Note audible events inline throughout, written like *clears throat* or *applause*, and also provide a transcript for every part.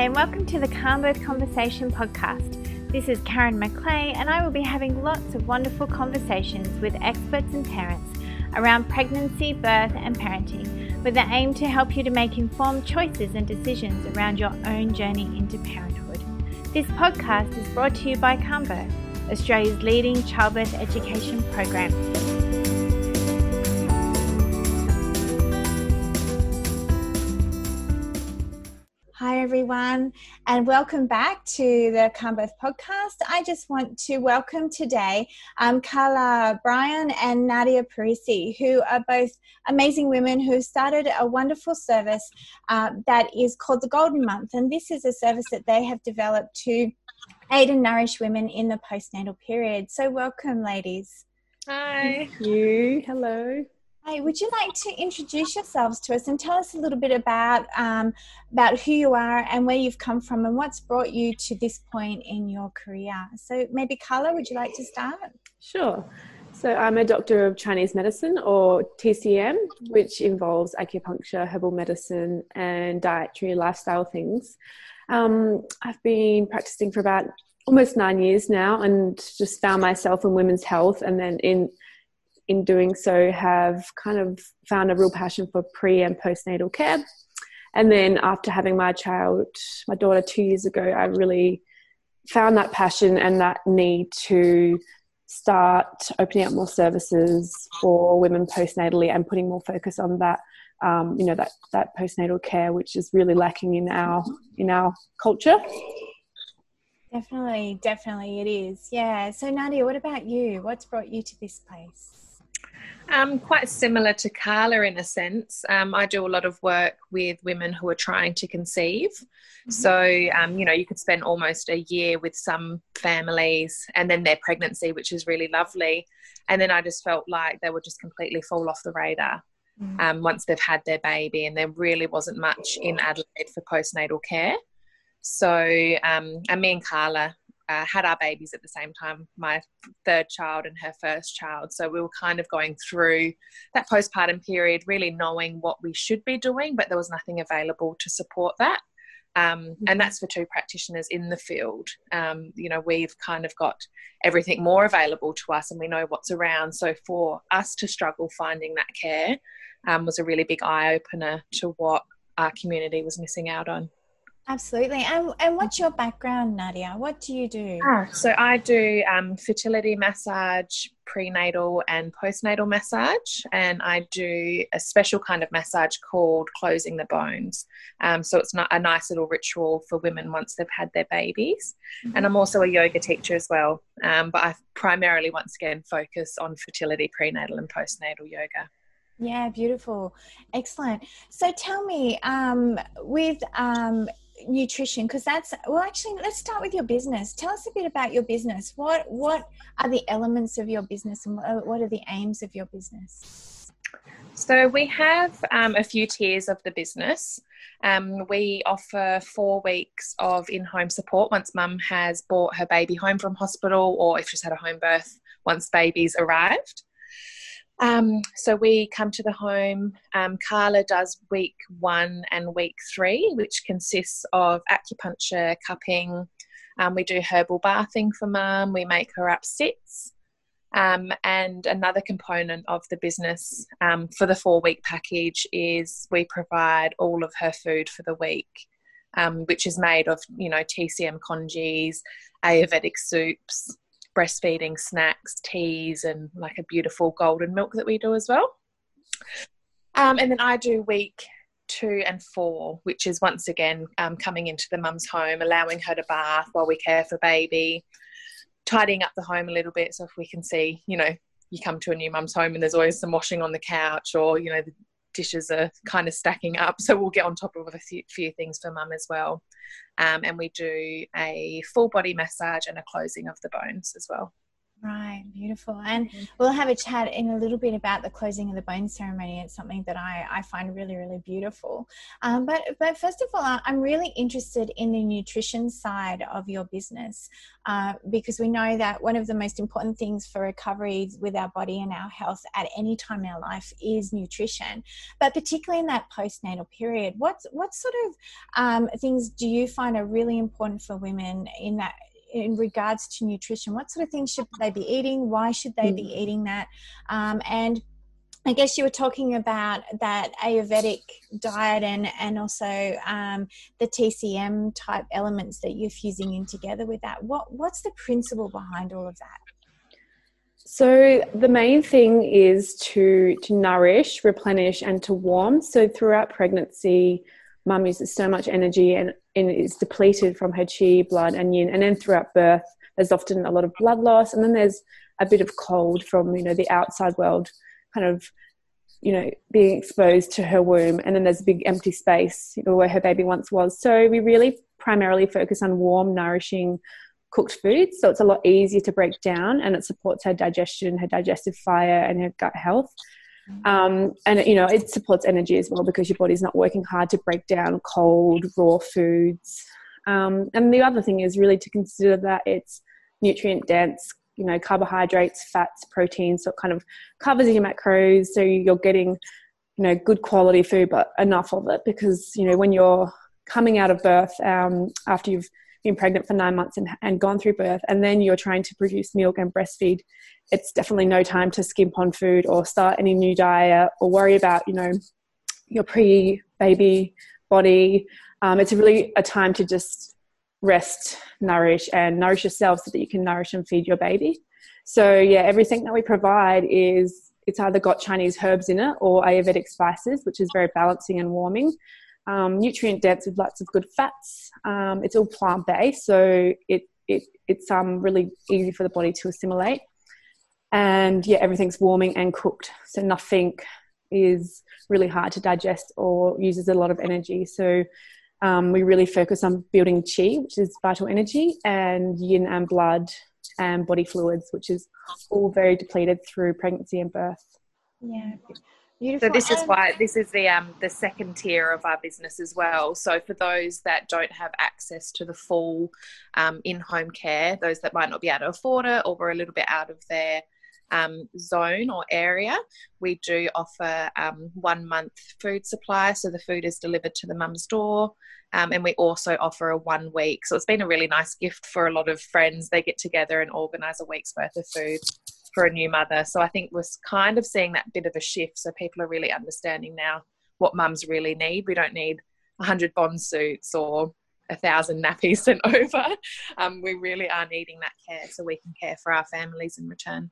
Hi, and welcome to the Calmbirth Conversation podcast. This is Karen McClay, and I will be having lots of wonderful conversations with experts and parents around pregnancy, birth, and parenting, with the aim to help you to make informed choices and decisions around your own journey into parenthood. This podcast is brought to you by Calmbirth, Australia's leading childbirth education program. Everyone, and welcome back to the Calmbirth podcast. I just want to welcome today um, Carla Brion and Nadia Parisi, who are both amazing women who started a wonderful service uh, that is called the Golden Month. And this is a service that they have developed to aid and nourish women in the postnatal period. So, welcome, ladies. Hi. Thank you. Hello. Hi, would you like to introduce yourselves to us and tell us a little bit about um, about who you are and where you've come from and what's brought you to this point in your career? So maybe Carla, would you like to start? Sure. So I'm a doctor of Chinese medicine or TCM, which involves acupuncture, herbal medicine, and dietary lifestyle things. Um, I've been practicing for about almost nine years now, and just found myself in women's health, and then in in doing so have kind of found a real passion for pre and postnatal care. And then after having my child, my daughter, two years ago, I really found that passion and that need to start opening up more services for women postnatally and putting more focus on that um, you know that that postnatal care which is really lacking in our in our culture. Definitely definitely it is. Yeah. So nadia what about you? What's brought you to this place um, quite similar to Carla in a sense. Um, I do a lot of work with women who are trying to conceive. Mm-hmm. So, um, you know, you could spend almost a year with some families and then their pregnancy, which is really lovely. And then I just felt like they would just completely fall off the radar mm-hmm. Um, once they've had their baby. And there really wasn't much in Adelaide for postnatal care. So, um, and me and Carla uh, had our babies at the same time, my third child and her first child. So we were kind of going through that postpartum period, really knowing what we should be doing, but there was nothing available to support that. Um, and mm-hmm. that's for two practitioners in the field. Um, you know, we've kind of got everything more available to us and we know what's around. So for us to struggle finding that care um, was a really big eye opener to what our community was missing out on. Absolutely. And, and what's your background, Nadia? What do you do? Ah, so I do um, fertility massage, prenatal and postnatal massage, and I do a special kind of massage called closing the bones. Um, so it's not a nice little ritual for women once they've had their babies. Mm-hmm. And I'm also a yoga teacher as well, um, but I primarily, once again, focus on fertility, prenatal, and postnatal yoga. Yeah, beautiful. Excellent. So tell me, um, with um, nutrition because that's well actually let's start with your business. Tell us a bit about your business. What what are the elements of your business and what are the aims of your business? So we have um, a few tiers of the business. Um, we offer four weeks of in-home support once mum has brought her baby home from hospital or if she's had a home birth once baby's arrived um, so we come to the home. Um, Carla does week one and week three, which consists of acupuncture, cupping. Um, we do herbal bathing for mum. We make her up sitz. Um, and another component of the business um, for the four week package is we provide all of her food for the week, um, which is made of, you know, TCM congees, Ayurvedic soups, breastfeeding snacks, teas, and like a beautiful golden milk that we do as well. Um, and then I do week two and four, which is once again um, coming into the mum's home, allowing her to bath while we care for baby, tidying up the home a little bit. So if we can see, you know, you come to a new mum's home and there's always some washing on the couch, or you know, the dishes are kind of stacking up. So we'll get on top of a few things for mum as well. Um, and we do a full body massage and a closing of the bones as well. Right, beautiful. And mm-hmm. we'll have a chat in a little bit about the closing of the bone ceremony. It's something that I, I find really, really beautiful. Um, but, but first of all, I'm really interested in the nutrition side of your business uh, because we know that one of the most important things for recovery with our body and our health at any time in our life is nutrition. But particularly in that postnatal period, what, what sort of um, things do you find are really important for women in that? In regards to nutrition what sort of things should they be eating why should they mm. be eating that um, and I guess you were talking about that Ayurvedic diet and and also um, the TCM type elements that you're fusing in together with that. What what's the principle behind all of that? So the main thing is to to nourish, replenish, and to warm. So throughout pregnancy, mum uses so much energy and, and is depleted from her chi, blood, and yin. And then throughout birth, there's often a lot of blood loss, and then there's a bit of cold from you know the outside world, kind of you know being exposed to her womb, and then there's a big empty space you know, where her baby once was. So we really primarily focus on warm, nourishing cooked foods so it's a lot easier to break down and it supports her digestion her digestive fire and her gut health um, and you know it supports energy as well because your body's not working hard to break down cold raw foods. Um, and the other thing is really to consider that it's nutrient dense you know carbohydrates fats proteins so it kind of covers your macros so you're getting you know good quality food but enough of it because you know when you're coming out of birth um, after you've been pregnant for nine months and, and gone through birth and then you're trying to produce milk and breastfeed it's definitely no time to skimp on food or start any new diet or worry about you know your pre-baby body. Um, it's really a time to just rest nourish and nourish yourself so that you can nourish and feed your baby. So yeah everything that we provide is it's either got chinese herbs in it or ayurvedic spices which is very balancing and warming. Um, nutrient dense with lots of good fats. Um, it's all plant-based so it, it it's um, really easy for the body to assimilate and yeah everything's warming and cooked so nothing is really hard to digest or uses a lot of energy so um, we really focus on building chi which is vital energy and yin and blood and body fluids which is all very depleted through pregnancy and birth yeah Beautiful. So this is why this is the um the second tier of our business as well. So for those that don't have access to the full um, in-home care, those that might not be able to afford it or we're a little bit out of their um, zone or area, we do offer um, one month food supply. So the food is delivered to the mum's door. Um, and we also offer a one week. So it's been a really nice gift for a lot of friends. They get together and organize a week's worth of food for a new mother. So I think we're kind of seeing that bit of a shift. So people are really understanding now what mums really need. We don't need 100 bond suits or a thousand nappies *laughs* sent over. Um, we really are needing that care so we can care for our families in return.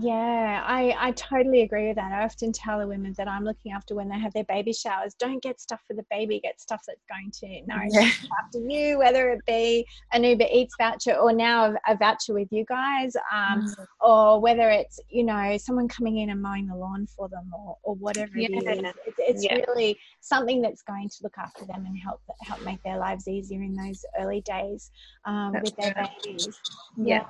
Yeah, I, I totally agree with that. I often tell the women that I'm looking after when they have their baby showers, don't get stuff for the baby, get stuff that's going to nourish yeah. after you, whether it be an Uber Eats voucher or now a, voucher with you guys, um, mm. or whether it's, you know, someone coming in and mowing the lawn for them or, or whatever yeah. it is. It's, it's yeah. really something that's going to look after them and help help make their lives easier in those early days um, with their babies. yeah.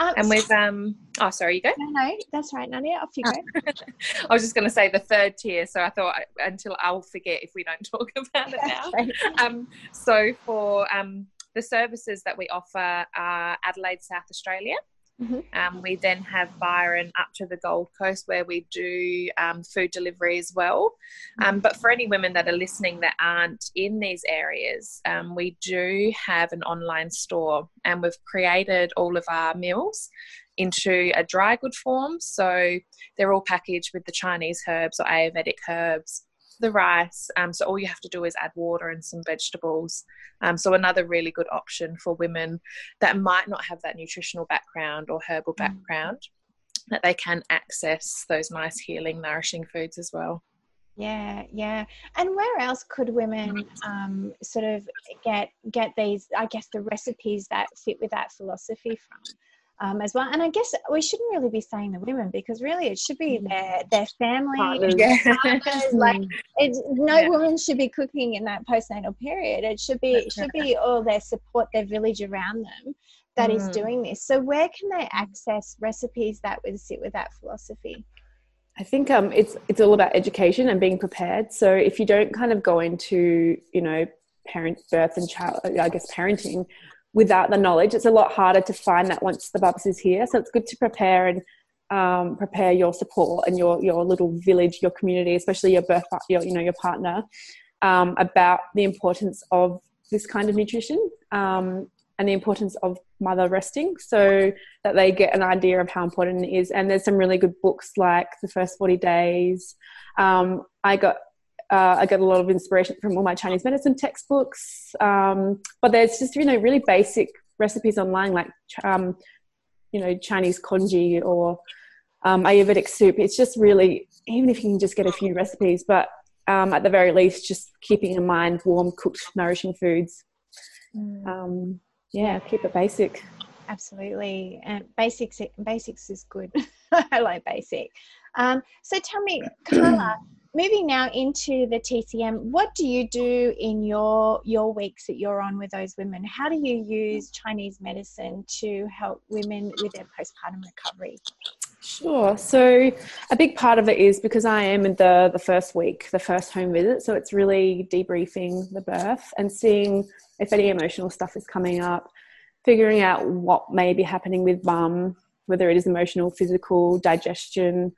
Um, and with um oh sorry you go. No no that's right Nadia off you go. *laughs* I was just going to say the third tier so I thought until I'll forget if we don't *laughs* talk about it now. *laughs* um so for um the services that we offer are Adelaide South Australia Mm-hmm. Um, we then have Byron up to the Gold Coast where we do um, food delivery as well. Um, but for any women that are listening that aren't in these areas, um, we do have an online store and we've created all of our meals into a dry good form. So they're all packaged with the Chinese herbs or Ayurvedic herbs the rice. Um, so all you have to do is add water and some vegetables. Um, so another really good option for women that might not have that nutritional background or herbal mm. background, that they can access those nice healing, nourishing foods as well. Yeah, yeah. And where else could women um, sort of get get these? I guess the recipes that fit with that philosophy from um, as well. And I guess we shouldn't really be saying the women because really it should be mm. their their family, yeah. partners. *laughs* like it, no yeah. woman should be cooking in that postnatal period. It should be it should be all their support, their village around them that mm. is doing this. So where can they access recipes that would sit with that philosophy? I think um, it's it's all about education and being prepared. So if you don't kind of go into you know parent birth and child, I guess parenting without the knowledge, it's a lot harder to find that once the bubs is here. So it's good to prepare and um, prepare your support and your your little village, your community, especially your birth, your you know your partner, um, about the importance of this kind of nutrition um, and the importance of mother resting, so that they get an idea of how important it is. And there's some really good books like The First Forty Days. Um, I got uh, I get a lot of inspiration from all my Chinese medicine textbooks, um, but there's just you know really basic recipes online like um, you know Chinese congee or um, Ayurvedic soup. It's just really, even if you can just get a few recipes, but um, at the very least, just keeping in mind warm, cooked, nourishing foods. Mm. Um, yeah, keep it basic. Absolutely, and basics basics is good. *laughs* I like basic. Um, so tell me, Carla. Moving now into the TCM, what do you do in your your weeks that you're on with those women? How do you use Chinese medicine to help women with their postpartum recovery? Sure. So a big part of it is because I am in the the first week, the first home visit. So it's really debriefing the birth and seeing if any emotional stuff is coming up, figuring out what may be happening with mum, whether it is emotional, physical, digestion,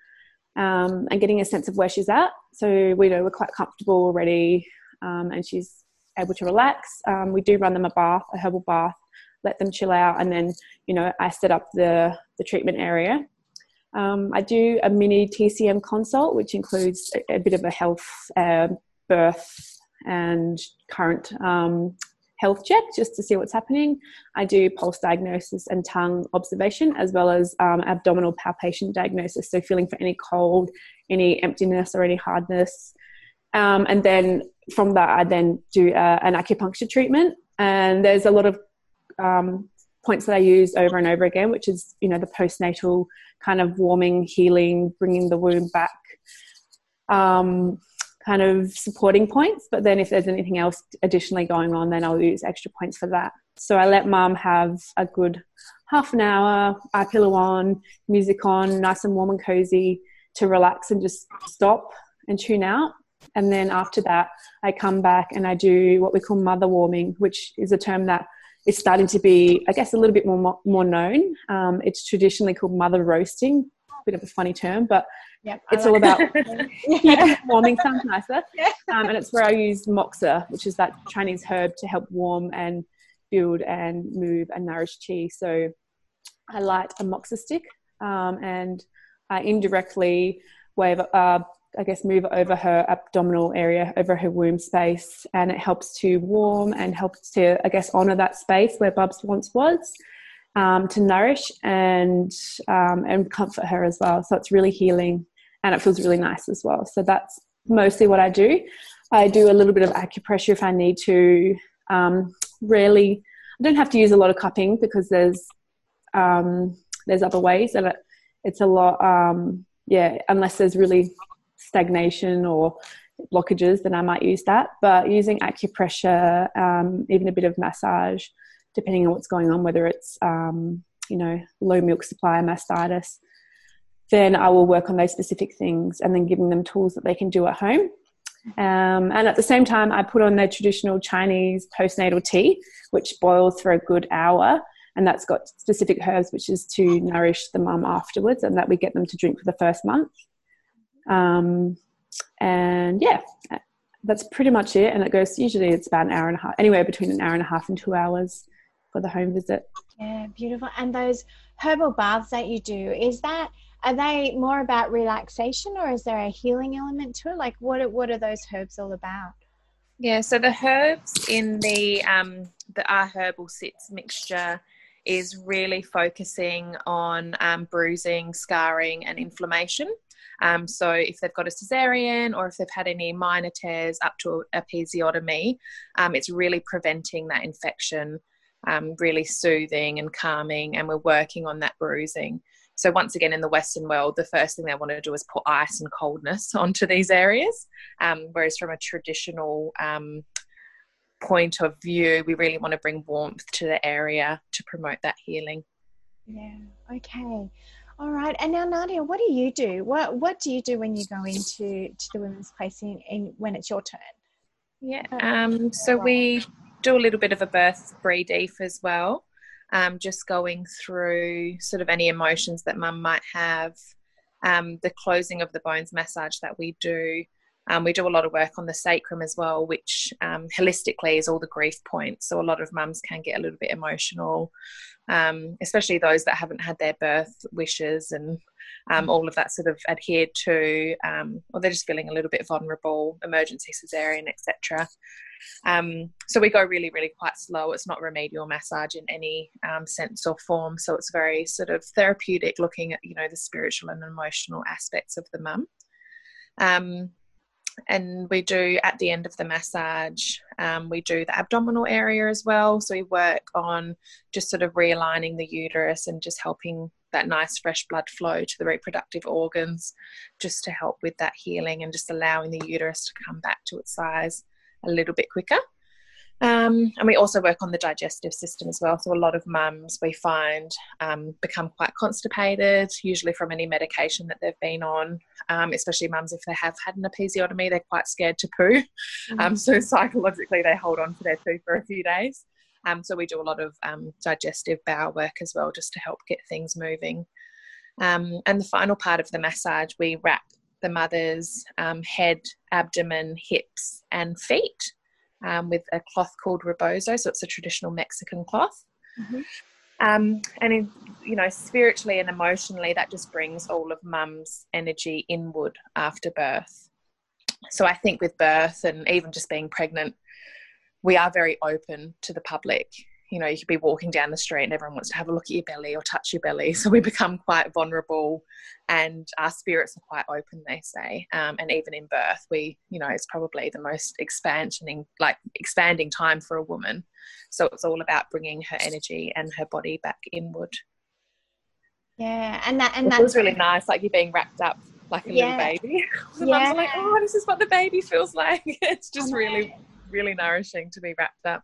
um, and getting a sense of where she's at. So we know we're quite comfortable already, um, and she's able to relax. Um, we do run them a bath, a herbal bath, let them chill out, and then you know I set up the the treatment area um, I do a mini TCM consult, which includes a, a bit of a health, uh, birth, and current um, health check just to see what's happening. I do pulse diagnosis and tongue observation, as well as um, abdominal palpation diagnosis, so feeling for any cold, any emptiness, or any hardness. Um, and then from that, I then do uh, an acupuncture treatment. And there's a lot of um, points that I use over and over again, which is you know the postnatal kind of warming, healing, bringing the womb back, um, kind of supporting points. But then if there's anything else additionally going on, then I'll use extra points for that. So I let mum have a good half an hour, eye pillow on, music on, nice and warm and cozy to relax and just stop and tune out. And then after that, I come back and I do what we call mother warming, which is a term that is starting to be, I guess, a little bit more more known. Um, it's traditionally called mother roasting, a bit of a funny term, but yep, it's all about *laughs* *laughs* yeah, warming. Sounds nicer, *laughs* yeah. um, and it's where I use moxa, which is that Chinese herb to help warm and build and move and nourish qi. So I light a moxa stick, um, and I indirectly wave uh, I guess, move over her abdominal area, over her womb space, and it helps to warm and helps to, I guess, honor that space where Bubs once was, um, to nourish and um, and comfort her as well. So it's really healing, and it feels really nice as well. So that's mostly what I do. I do a little bit of acupressure if I need to. Um, rarely, I don't have to use a lot of cupping because there's um, there's other ways, it, it's a lot. Um, yeah, unless there's really stagnation or blockages, then I might use that. But using acupressure, um, even a bit of massage, depending on what's going on, whether it's um, you know low milk supply, mastitis, then I will work on those specific things and then giving them tools that they can do at home. Um, and at the same time, I put on their traditional Chinese postnatal tea, which boils for a good hour. And that's got specific herbs, which is to nourish the mum afterwards, and that we get them to drink for the first month. Um, and yeah, that's pretty much it. And it goes usually it's about an hour and a half, anywhere between an hour and a half and two hours for the home visit. Yeah, beautiful. And those herbal baths that you do, is that are they more about relaxation or is there a healing element to it? Like what what are those herbs all about? Yeah, so the herbs in the um the our herbal sitz mixture is really focusing on um, bruising, scarring, and inflammation. Um, so if they've got a cesarean or if they've had any minor tears up to episiotomy, um, it's really preventing that infection, um, really soothing and calming, and we're working on that bruising. So once again, in the Western world, the first thing they want to do is put ice and coldness *laughs* onto these areas, um, whereas from a traditional um, point of view, we really want to bring warmth to the area to promote that healing. Yeah. Okay. All right. And now, Nadia, what do you do? What What do you do when you go into to the women's place in, in when it's your turn? Yeah. Um. So we do a little bit of a birth brief as well. Um, just going through sort of any emotions that mum might have. Um, the closing of the bones massage that we do um, we do a lot of work on the sacrum as well, which um, holistically is all the grief points. So a lot of mums can get a little bit emotional, um, especially those that haven't had their birth wishes and um, all of that sort of adhered to, um, or they're just feeling a little bit vulnerable, emergency cesarean, etc. Um, so we go really, really quite slow. It's not remedial massage in any sense or form. So it's very sort of therapeutic, looking at you know the spiritual and emotional aspects of the mum. And we do at the end of the massage um, we do the abdominal area as well. So we work on just sort of realigning the uterus and just helping that nice fresh blood flow to the reproductive organs just to help with that healing and just allowing the uterus to come back to its size a little bit quicker um, and we also work on the digestive system as well. So a lot of mums we find um, become quite constipated, usually from any medication that they've been on. Um, especially mums if they have had an episiotomy, they're quite scared to poo. Mm-hmm. Um, so psychologically, they hold on to their poo for a few days. Um, so we do a lot of um, digestive bowel work as well, just to help get things moving. and the final part of the massage, we wrap the mother's head, abdomen, hips, and feet um, with a cloth called rebozo. So it's a traditional Mexican cloth. Mm-hmm. Um, and in, you know, spiritually and emotionally, that just brings all of mum's energy inward after birth. So I think with birth and even just being pregnant, we are very open to the public you know you could be walking down the street and everyone wants to have a look at your belly or touch your belly. *laughs* So we become quite vulnerable and our spirits are quite open they say. Um, and even in birth we you know it's probably the most expanding like expanding time for a woman. So it's all about bringing her energy and her body back inward. Yeah and that and that was really nice like you're being wrapped up like a yeah. little baby *laughs* the yeah. mum's like oh this is what the baby feels like. *laughs* It's just really really nourishing to be wrapped up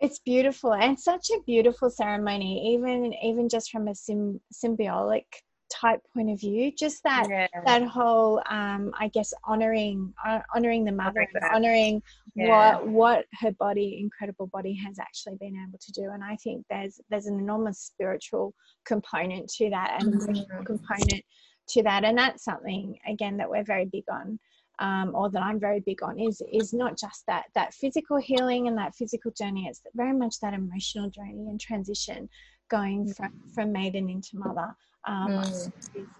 it's beautiful and such a beautiful ceremony, even even just from a sim, symbolic type point of view. Just that yeah. that whole, um, I guess, honoring uh, honoring the mother, honoring yeah. what what her body, incredible body, has actually been able to do. And I think there's there's an enormous spiritual component to that and mm-hmm. component to that, and that's something again that we're very big on um, or that I'm very big on is is not just that that physical healing and that physical journey. It's very much that emotional journey and transition going mm. from from maiden into mother. Um, mm. is,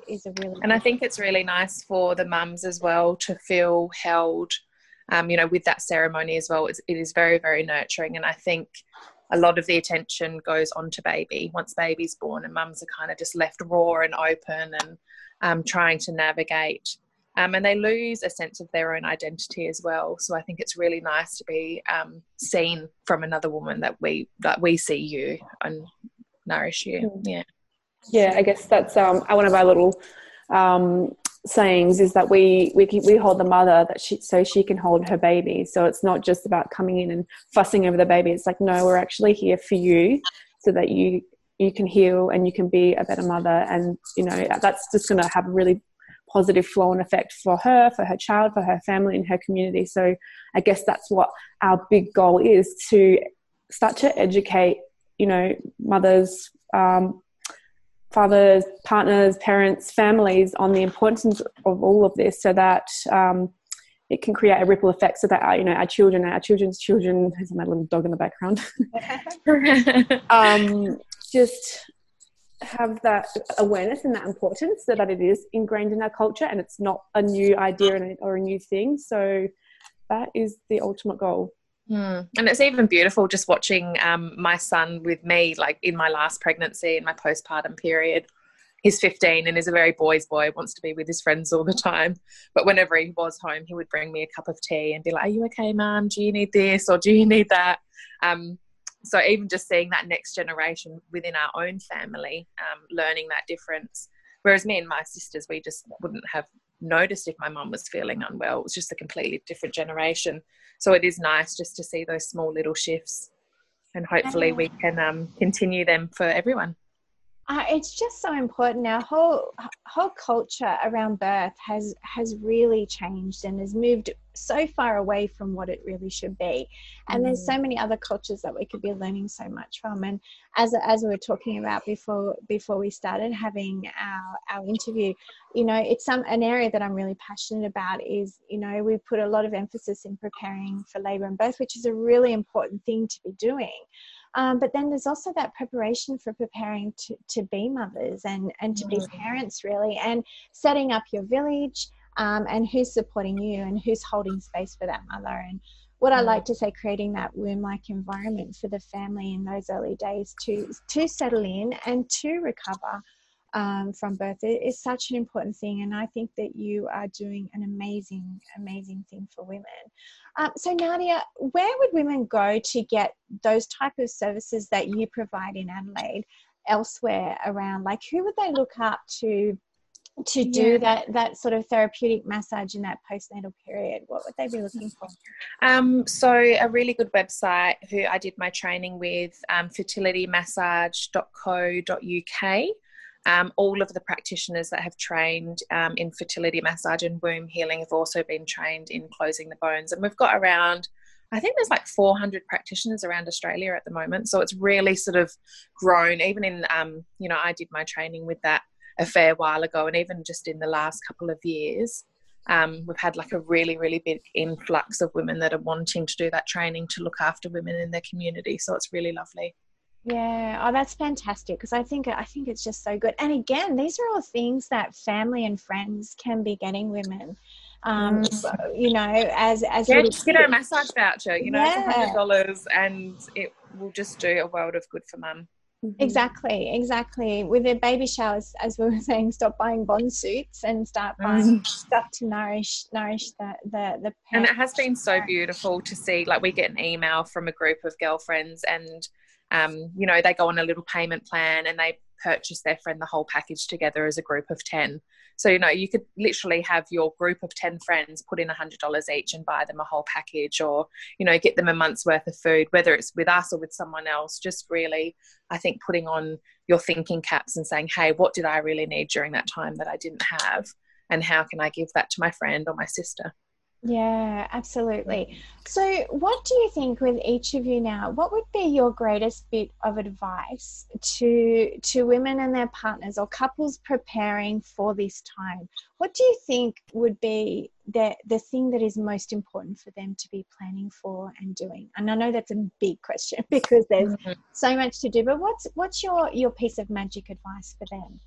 is, a really and I think it's really nice for the mums as well to feel held. Um, you know, with that ceremony as well, it's, it is very very nurturing, and I think a lot of the attention goes on to baby once baby's born, and mums are kind of just left raw and open and um, trying to navigate um, and they lose a sense of their own identity as well. So I think it's really nice to be um, seen from another woman that we that we see you and nourish you. Hmm. Yeah, yeah. I guess that's um, one of our little um, sayings is that we we we hold the mother that she so she can hold her baby. So it's not just about coming in and fussing over the baby. It's like no, we're actually here for you so that you you can heal and you can be a better mother and you know that's just going to have a really positive flow and effect for her, for her child, for her family, and her community. So I guess that's what our big goal is to start to educate, you know, mothers, um, fathers, partners, parents, families on the importance of all of this, so that. Um, it can create a ripple effect so that our, you know our children our children's children there's my little dog in the background *laughs* *laughs* um, just have that awareness and that importance so that it is ingrained in our culture and it's not a new idea or a new thing. So that is the ultimate goal. Mm. And it's even beautiful just watching um, my son with me, like in my last pregnancy, in my postpartum period. He's 15 and is a very boy's boy, wants to be with his friends all the time. But whenever he was home, he would bring me a cup of tea and be like, Are you okay, mum? Do you need this or do you need that? Um, so even just seeing that next generation within our own family um, learning that difference whereas me and my sisters we just wouldn't have noticed if my mum was feeling unwell. It was just a completely different generation. So it is nice just to see those small little shifts, and hopefully we can um, continue them for everyone uh, it's just so important. Our whole whole culture around birth has has really changed and has moved so far away from what it really should be. And mm. there's so many other cultures that we could be learning so much from. And as as we were talking about before before we started having our our interview, you know, it's some an area that I'm really passionate about. Is you know we put a lot of emphasis in preparing for labour and birth, which is a really important thing to be doing. Um, but then there's also that preparation for preparing to, to be mothers and, and to be mm. parents, really, and setting up your village um, and who's supporting you and who's holding space for that mother. And what I mm. like to say, creating that womb like environment for the family in those early days to, to settle in and to recover um, from birth is such an important thing. And I think that you are doing an amazing, amazing thing for women. Um, so, Nadia, where would women go to get those type of services that you provide in Adelaide elsewhere around? Like, who would they look up to? to do yeah. that that sort of therapeutic massage in that postnatal period what would they be looking for um, so a really good website who i did my training with um, fertilitymassage.co.uk um, all of the practitioners that have trained um, in fertility massage and womb healing have also been trained in closing the bones. And we've got around, I think there's like 400 practitioners around Australia at the moment. So it's really sort of grown. Even in, um, you know, I did my training with that a fair while ago, and even just in the last couple of years. Um, we've had like a really, really big influx of women that are wanting to do that training to look after women in their community. So it's really lovely. Yeah, oh, that's fantastic because I think I think it's just so good. And again, these are all things that family and friends can be getting women. Um, mm. you know, as as yeah, just get a massage voucher. You know, yeah. hundred dollars, and it will just do a world of good for mum. Mm-hmm. Exactly, exactly. With their baby showers, as we were *laughs* saying, stop buying bond suits and start buying mm. stuff to nourish nourish the the the. And it has been so beautiful to see. Like we get an email from a group of girlfriends, and um, you know, they go on a little payment plan and they purchase their friend the whole package together as a group of 10. So, you know, you could literally have your group of 10 friends put in $100 each and buy them a whole package or, you know, get them a month's worth of food, whether it's with us or with someone else. Just really, I think, putting on your thinking caps and saying, hey, what did I really need during that time that I didn't have? And how can I give that to my friend or my sister? Yeah, absolutely. So, what do you think with each of you now? What would be your greatest bit of advice to to women and their partners or couples preparing for this time? What do you think would be the the thing that is most important for them to be planning for and doing? And I know that's a big question *laughs* because there's mm-hmm. so much to do, but what's what's your your piece of magic advice for them?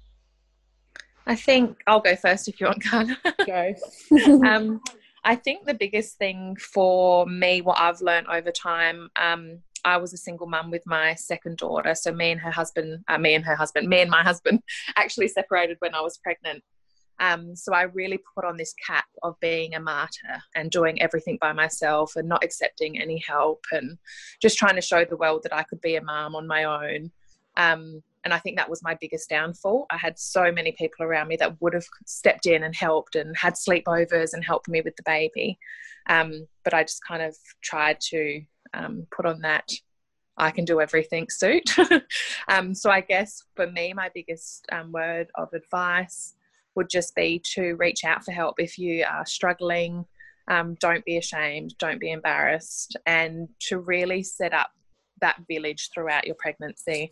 I think I'll go first if you want, Carla. Go. *laughs* um, I think the biggest thing for me, what I've learned over time, um, I was a single mum with my second daughter. So me and her husband, uh, me and her husband, me and my husband *laughs* actually separated when I was pregnant. Um, so I really put on this cap of being a martyr and doing everything by myself and not accepting any help and just trying to show the world that I could be a mum on my own. Um, and I think that was my biggest downfall. I had so many people around me that would have stepped in and helped and had sleepovers and helped me with the baby. Um, but I just kind of tried to um, put on that I can do everything suit. *laughs* um, so I guess for me, my biggest um, word of advice would just be to reach out for help if you are struggling. Um, don't be ashamed, don't be embarrassed, and to really set up that village throughout your pregnancy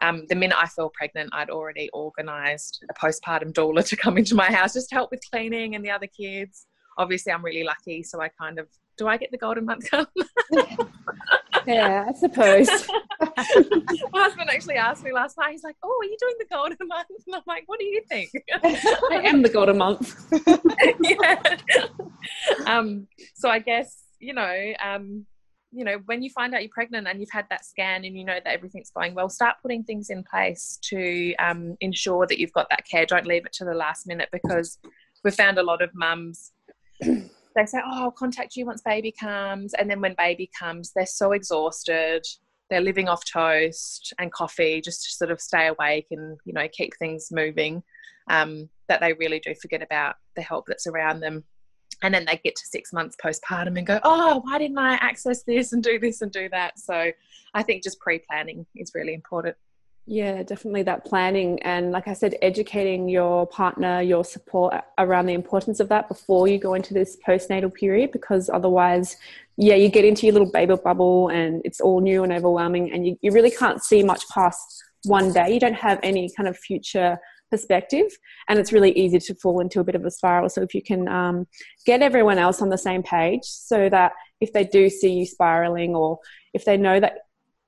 um, the minute I fell pregnant, I'd already organised a postpartum doula *laughs* to come into my house just to help with cleaning and the other kids. Obviously, I'm really lucky, so I kind of do. I get the golden month come. *laughs* yeah, I suppose. my husband actually asked me last night. He's like, "Oh, are you doing the golden month?" And I'm like, "What do you think?" *laughs* I am the golden month. yeah. Um, so I guess you know, um, you know, when you find out you're pregnant and you've had that scan and you know that everything's going well, start putting things in place to um, ensure that you've got that care. Don't leave it to the last minute because we've found a lot of mums. *clears throat* They say, "Oh, I'll contact you once baby comes," and then when baby comes, they're so exhausted. They're living off toast and coffee just to sort of stay awake and you know keep things moving. Um, that they really do forget about the help that's around them and then they get to six months postpartum and go oh why didn't i access this and do this and do that so i think just pre-planning is really important yeah, definitely that planning. And like I said, educating your partner, your support around the importance of that before you go into this postnatal period, because otherwise, yeah, you get into your little baby bubble and it's all new and overwhelming, and you, you really can't see much past one day. You don't have any kind of future perspective and it's really easy to fall into a bit of a spiral. So if you can um, get everyone else on the same page so that if they do see you spiraling or if they know that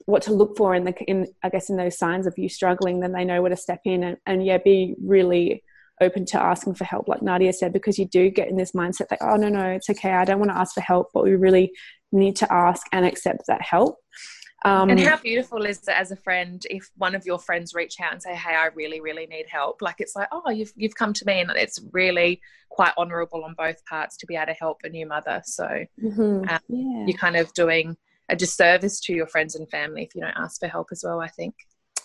what to look for in the in I guess in those signs of you struggling, then they know where to step in. And, and yeah, be really open to asking for help, like Nadia said, because you do get in this mindset that oh no no it's okay, I don't want to ask for help, but we really need to ask and accept that help. Um, and how beautiful is it as a friend if one of your friends reach out and say, "Hey, I really, really need help." Like it's like, "Oh, you've you've come to me," and it's really quite honourable on both parts to be able to help a new mother. So mm-hmm. um, yeah. you're kind of doing a disservice to your friends and family if you don't ask for help as well, I think.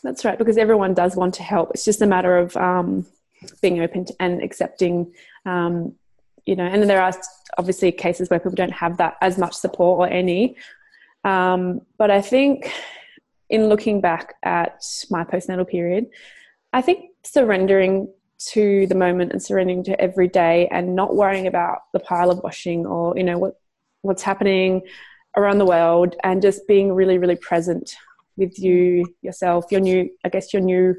That's right, because everyone does want to help. It's just a matter of um, being open to, and accepting, um, you know, and there are obviously cases where people don't have that as much support or any. Um, but I think in looking back at my postnatal period, I think surrendering to the moment and surrendering to every day and not worrying about the pile of washing or, you know, what what's happening around the world and just being really, really present with you, yourself, your new, I guess, your new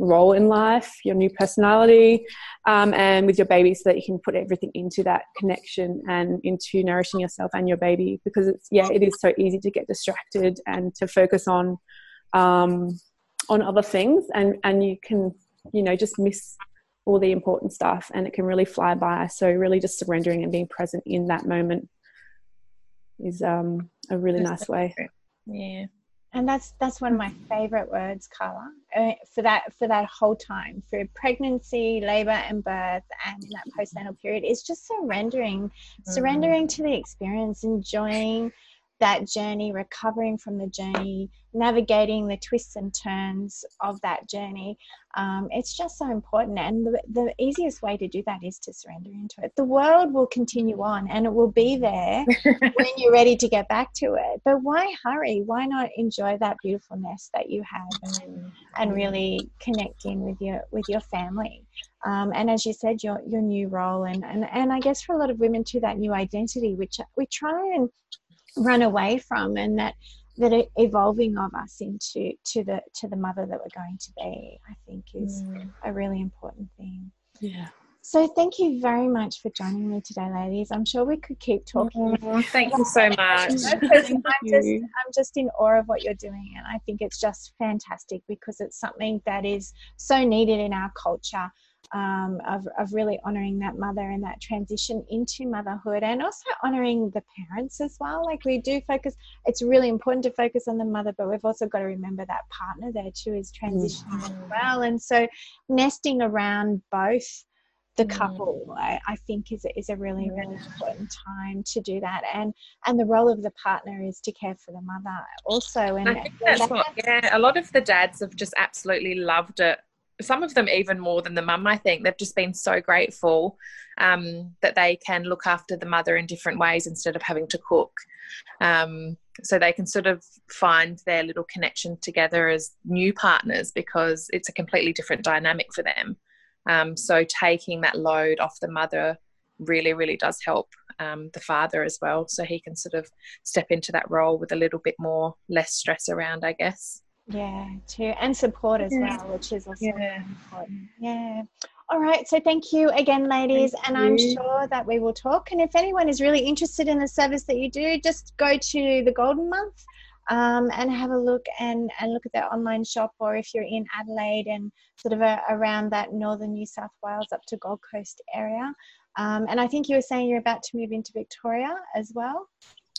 role in life, your new personality, um, and with your baby so that you can put everything into that connection and into nourishing yourself and your baby because it's, yeah, it is so easy to get distracted and to focus on, um, on other things and, and you can, you know, just miss all the important stuff and it can really fly by. So really just surrendering and being present in that moment is um, a really nice way. Yeah. And that's that's one of my favorite words, Carla, uh, for that for that whole time, for pregnancy, labor, and birth, and in that postnatal period, is just surrendering, mm. surrendering to the experience, enjoying that journey, recovering from the journey, navigating the twists and turns of that journey. Um, it's just so important. And the, the easiest way to do that is to surrender into it. The world will continue on and it will be there *laughs* when you're ready to get back to it. But why hurry? Why not enjoy that beautifulness that you have and, and really connect in with your with your family? Um, and as you said, your your new role and, and and I guess for a lot of women too, that new identity, which we try and run away from and that that evolving of us into to the to the mother that we're going to be i think is mm. a really important thing. Yeah. So thank you very much for joining me today ladies. I'm sure we could keep talking. Oh, thank you so *laughs* much. I'm, just, I'm just in awe of what you're doing and i think it's just fantastic because it's something that is so needed in our culture um, of, of really honoring that mother and that transition into motherhood and also honoring the parents as well. Like we do focus, it's really important to focus on the mother, but we've also got to remember that partner there too is transitioning mm. as well. And so nesting around both the mm. couple I, I, think is, is a really really important time to do that and and the role of the partner is to care for the mother also and I think that's what, yeah a lot of the dads have just absolutely loved it some of them even more than the mum i think. They've just been so grateful um, that they can look after the mother in different ways instead of having to cook. Um, so they can sort of find their little connection together as new partners because it's a completely different dynamic for them. Um, so taking that load off the mother really really does help um, the father as well. So he can sort of step into that role with a little bit more less stress around i guess yeah, too, and support as yeah. well, which is also yeah. important. Yeah. All right. So thank you again, ladies, thank and you. I'm sure that we will talk. And if anyone is really interested in the service that you do, just go to the Golden Month. Um, and have a look and, and look at their online shop, or if you're in Adelaide and sort of a, around that northern New South Wales up to Gold Coast area. Um, and I think you were saying you're about to move into Victoria as well.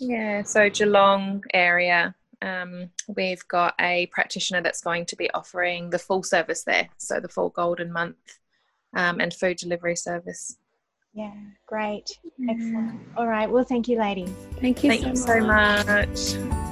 Yeah, so Geelong area um, we've got a practitioner that's going to be offering the full service there, so the full golden month um, and food delivery service. Yeah, great. Excellent. All right. Well, thank you, ladies. Thank you, thank so, you much. so much.